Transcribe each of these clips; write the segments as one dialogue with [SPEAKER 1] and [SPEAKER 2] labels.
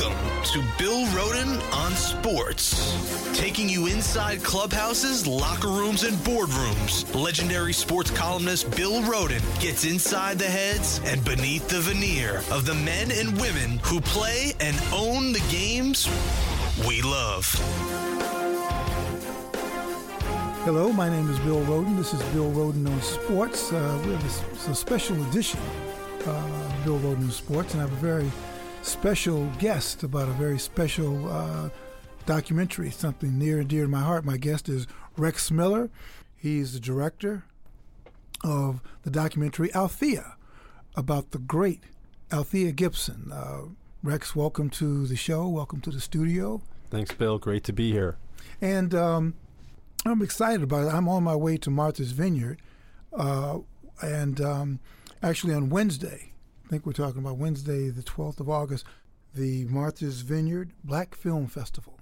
[SPEAKER 1] Welcome to Bill Rhoden on Sports. Taking you inside clubhouses, locker rooms, and boardrooms. Legendary sports columnist Bill Rhoden gets inside the heads and beneath the veneer of the men and women who play and own the games we love.
[SPEAKER 2] Hello, my name is Bill Rhoden. This is Bill Rhoden on Sports. Uh, we have a, a special edition uh, Bill Roden on Sports, and I have a very special guest about a very special uh, documentary, something near and dear to my heart. My guest is Rex Miller. He's the director of the documentary Althea about the great Althea Gibson. Uh, Rex, welcome to the show. Welcome to the studio.
[SPEAKER 3] Thanks, Bill. Great to be here.
[SPEAKER 2] And um, I'm excited about it. I'm on my way to Martha's Vineyard, uh, and um, actually on Wednesday, think we're talking about Wednesday, the 12th of August, the Martha's Vineyard Black Film Festival.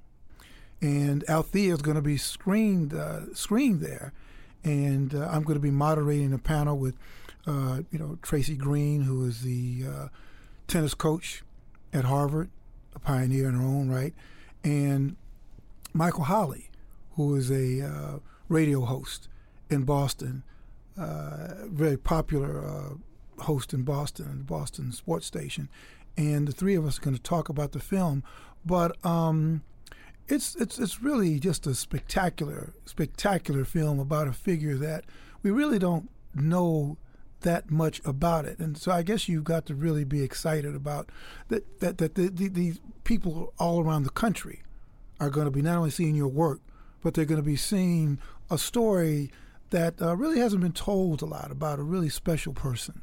[SPEAKER 2] And Althea is going to be screened, uh, screened there. And uh, I'm going to be moderating a panel with, uh, you know, Traci Green, who is the uh, tennis coach at Harvard, a pioneer in her own right, and Michael Holley, who is a uh, radio host in Boston, uh, very popular host in Boston, the Boston Sports Station, and the three of us are going to talk about the film. But um, it's it's it's really just a spectacular spectacular film about a figure that we really don't know that much about it, and so I guess you've got to really be excited about that that that the, the, these people all around the country are going to be not only seeing your work, but they're going to be seeing a story that uh, really hasn't been told a lot about a really special person.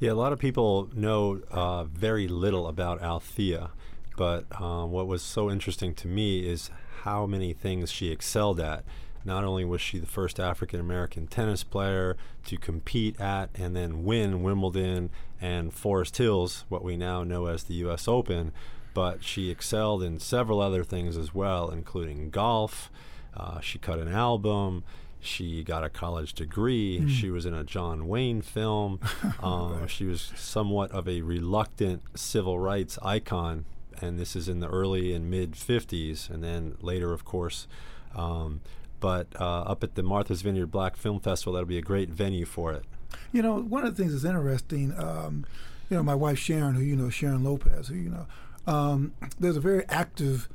[SPEAKER 3] Yeah, a lot of people know uh, very little about Althea, but um, what was so interesting to me is how many things she excelled at. Not only was she the first African American tennis player to compete at and then win Wimbledon and Forest Hills, what we now know as the U.S. Open, but she excelled in several other things as well, including golf. Uh, she cut an album. She got a college degree. Mm. She was in a John Wayne film. Um, right. She was somewhat of a reluctant civil rights icon, and this is in the early and mid 50s, and then later, of course. Um, but uh, up at the Martha's Vineyard Black Film Festival, that'll be a great venue for it.
[SPEAKER 2] You know, one of the things that's interesting, um, you know, my wife Sharon, who you know, Sharon Lopez, who you know, um, there's a very active,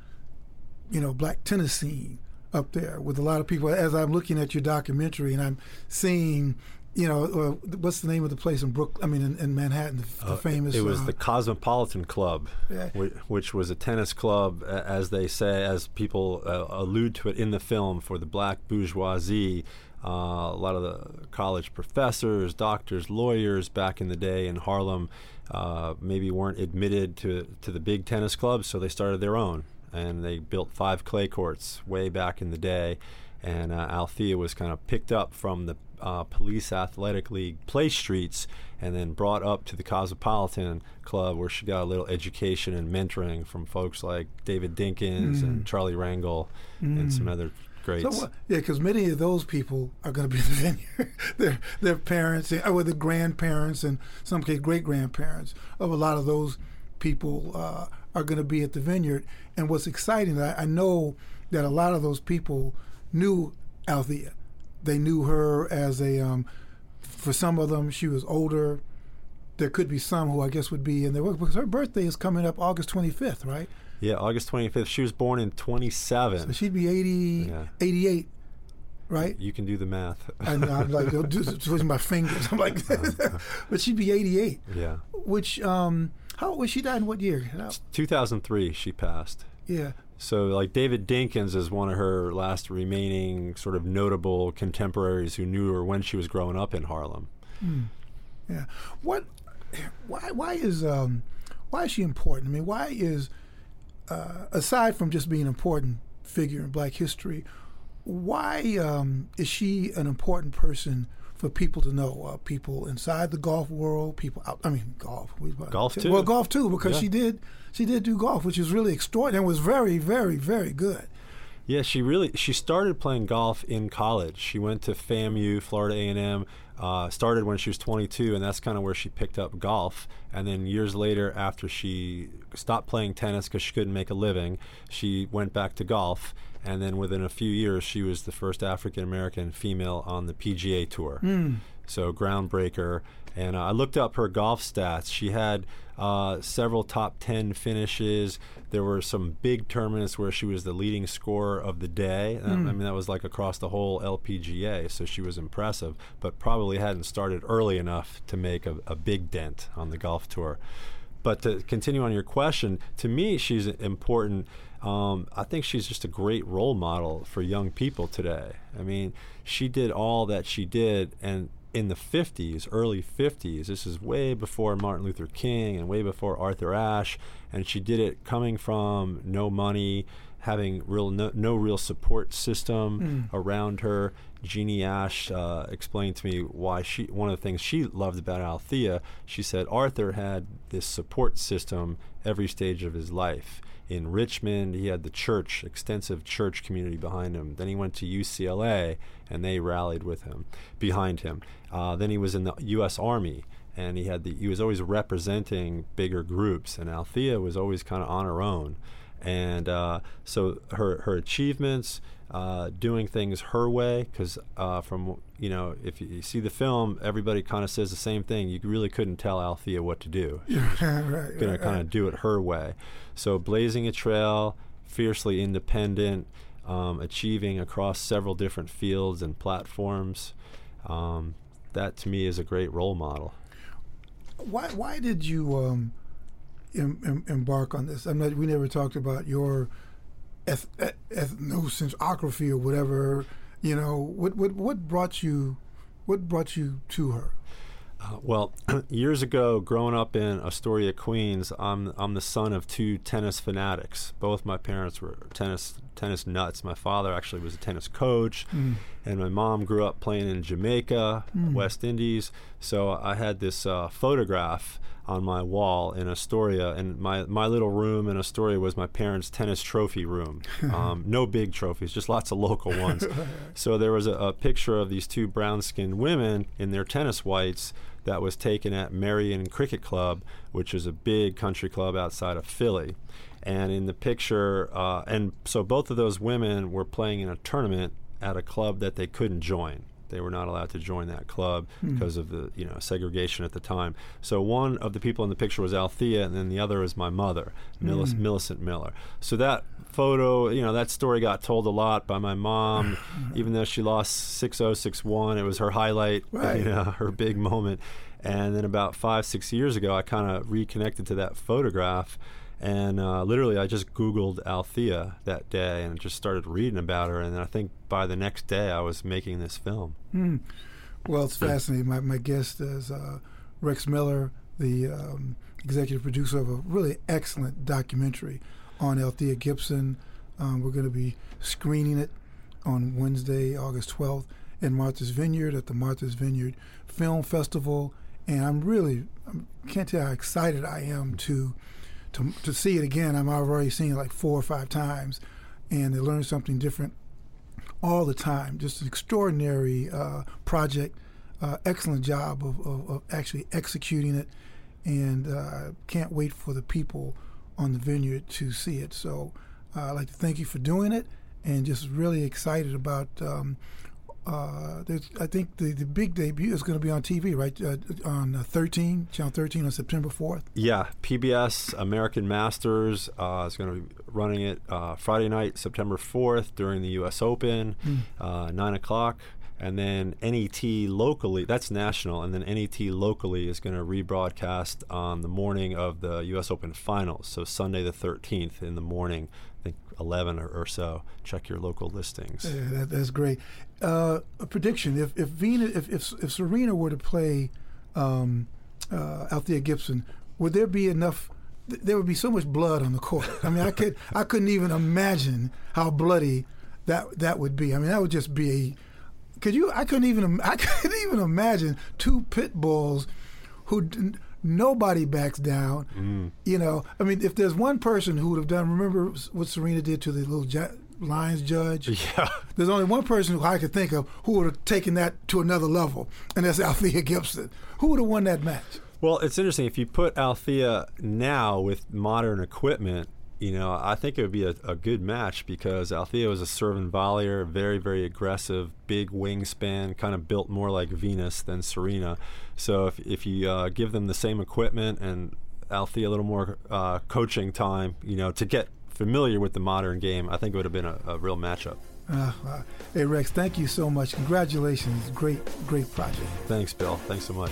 [SPEAKER 2] you know, black tennis scene up there with a lot of people. As I'm looking at your documentary and I'm seeing, you know, uh, what's the name of the place in Brook? I mean, in, in Manhattan, the, the uh, famous.
[SPEAKER 3] It was uh, the Cosmopolitan Club, yeah. which, which, was a tennis club, as they say, as people uh, allude to it in the film, for the black bourgeoisie. Uh, a lot of the college professors, doctors, lawyers back in the day in Harlem uh, maybe weren't admitted to to the big tennis clubs, so they started their own and they built five clay courts way back in the day. And uh, Althea was kind of picked up from the uh, Police Athletic League play streets and then brought up to the Cosmopolitan Club where she got a little education and mentoring from folks like David Dinkins mm. and Charlie Rangel mm. and some other greats. So,
[SPEAKER 2] yeah, because many of those people are going to be in the venue. their, their parents, or the grandparents, and some case great grandparents of a lot of those people uh, are going to be at the vineyard. And what's exciting, I, I know that a lot of those people knew Althea. They knew her as a, um, for some of them, she was older. There could be some who I guess would be in there because her birthday is coming up August 25th, right?
[SPEAKER 3] Yeah, August 25th. She was born in 27.
[SPEAKER 2] So she'd be 80, yeah. 88 right?
[SPEAKER 3] You can do the math.
[SPEAKER 2] and I'm like, twitching my fingers. I'm like, but she'd be 88.
[SPEAKER 3] Yeah.
[SPEAKER 2] Which, um, how was she died in what year?
[SPEAKER 3] 2003, she passed.
[SPEAKER 2] Yeah.
[SPEAKER 3] So, like David Dinkins is one of her last remaining sort of notable contemporaries who knew her when she was growing up in Harlem.
[SPEAKER 2] Mm. Yeah. What? Why? Why is um, why is she important? I mean, why is uh, aside from just being an important figure in Black history, why um, is she an important person for people to know. Uh, people inside the golf world, people out. I mean, golf.
[SPEAKER 3] Golf too.
[SPEAKER 2] Well, golf too, because yeah. she did she did do golf, which is really extraordinary. and was very, very, very good.
[SPEAKER 3] Yeah, she really she started playing golf in college. She went to FAMU, Florida A and M. Uh, started when she was 22, and that's kind of where she picked up golf. And then years later, after she stopped playing tennis because she couldn't make a living, she went back to golf. And then within a few years, she was the first African American female on the PGA Tour. So groundbreaker. And uh, I looked up her golf stats. She had uh, several top 10 finishes. There were some big tournaments where she was the leading scorer of the day. And, I mean, that was like across the whole LPGA. So she was impressive, but probably hadn't started early enough to make a, a big dent on the golf tour. But to continue on your question, to me, she's important. Um, I think she's just a great role model for young people today. I mean, she did all that she did, and in the 50s, early 50s, this is way before Martin Luther King and way before Arthur Ashe, and she did it coming from no money, having real no, no real support system around her. Jeannie Ashe uh, explained to me why she one of the things she loved about Althea. She said Arthur had this support system every stage of his life. In Richmond, he had the church, extensive church community behind him. Then he went to UCLA, and they rallied with him, behind him. Uh, then he was in the U.S. Army, and he had the he was always representing bigger groups. And Althea was always kind of on her own, and uh, so her her achievements, uh, doing things her way, because uh, from you know if you, see the film, everybody kind of says the same thing. You really couldn't tell Althea what to do. She was
[SPEAKER 2] right,
[SPEAKER 3] going
[SPEAKER 2] right,
[SPEAKER 3] to kind of do it her way. So blazing a trail, fiercely independent, um, achieving across several different fields and platforms. Um, that to me is a great role model.
[SPEAKER 2] Why why did you um, em, em, embark on this? I'm not. We never talked about your eth, eth, ethnography or whatever. You know, what what what brought you what brought you to her?
[SPEAKER 3] Uh, well, years ago, growing up in Astoria, Queens, I'm I'm the son of two tennis fanatics. Both my parents were tennis tennis nuts. My father actually was a tennis coach, and my mom grew up playing in Jamaica, West Indies. So I had this uh, photograph on my wall in Astoria, and my my little room in Astoria was my parents' tennis trophy room. um, no big trophies, just lots of local ones. so there was a, a picture of these two brown-skinned women in their tennis whites that was taken at Merion Cricket Club, which is a big country club outside of Philly. And in the picture, uh, and so both of those women were playing in a tournament at a club that they couldn't join. They were not allowed to join that club hmm. because of the you know segregation at the time. So one of the people in the picture was Althea, and then the other is my mother, hmm. Millis- Millicent Miller. So that photo, you know, that story got told a lot by my mom, even though she lost 6-0, 6-1. It was her highlight,
[SPEAKER 2] Right.
[SPEAKER 3] you know, her big moment. And then about five, six years ago, I kind of reconnected to that photograph. And uh, literally, I just Googled Althea that day and just started reading about her. And I think by the next day, I was making this film.
[SPEAKER 2] Well, it's fascinating. My, my guest is uh, Rex Miller, the um, executive producer of a really excellent documentary on Althea Gibson. Um, we're going to be screening it on Wednesday, August 12th, in Martha's Vineyard at the Martha's Vineyard Film Festival. And I'm really, I can't tell how excited I am to, to, to see it again. I'm I've already seen it like four or five times, and they learn something different all the time. Just an extraordinary uh, project. Uh, excellent job of, of, of actually executing it, and uh, can't wait for the people on the vineyard to see it. So uh, I'd like to thank you for doing it, and just really excited about. Um, uh, there's, I think the, the big debut is going to be on TV, right? Uh, on uh, 13, channel 13 on September 4th.
[SPEAKER 3] Yeah, PBS American Masters uh, is going to be running it uh, Friday night, September 4th during the U.S. Open, uh, 9 o'clock. And then NET locally, that's national, and then NET locally is going to rebroadcast on the morning of the U.S. Open finals. So Sunday the 13th in the morning, I think 11 or, or so. Check your local listings.
[SPEAKER 2] Yeah, that, that's great. Uh, a prediction: If if Venus, if, if if Serena were to play um, uh, Althea Gibson, would there be enough? th- There would be so much blood on the court. I mean, I could I couldn't even imagine how bloody that that would be. I mean, that would just be a. Could you? I couldn't even. I couldn't even imagine two pit bulls who. Nobody backs down. Mm. You know, I mean, if there's one person who would have done, remember what Serena did to the little Lions judge?
[SPEAKER 3] Yeah.
[SPEAKER 2] There's only one person who I could think of who would have taken that to another level, and that's Althea Gibson. Who would have won that match?
[SPEAKER 3] Well, it's interesting. If you put Althea now with modern equipment, you know, I think it would be a, a good match because Althea was a servant volleyer, very, very aggressive, big wingspan, kind of built more like Venus than Serena. So if, if you uh, give them the same equipment and Althea a little more uh, coaching time, you know, to get familiar with the modern game, I think it would have been a, a real matchup.
[SPEAKER 2] Uh, uh, hey Rex, thank you so much. Congratulations, great, great project.
[SPEAKER 3] Thanks, Bill. Thanks so much.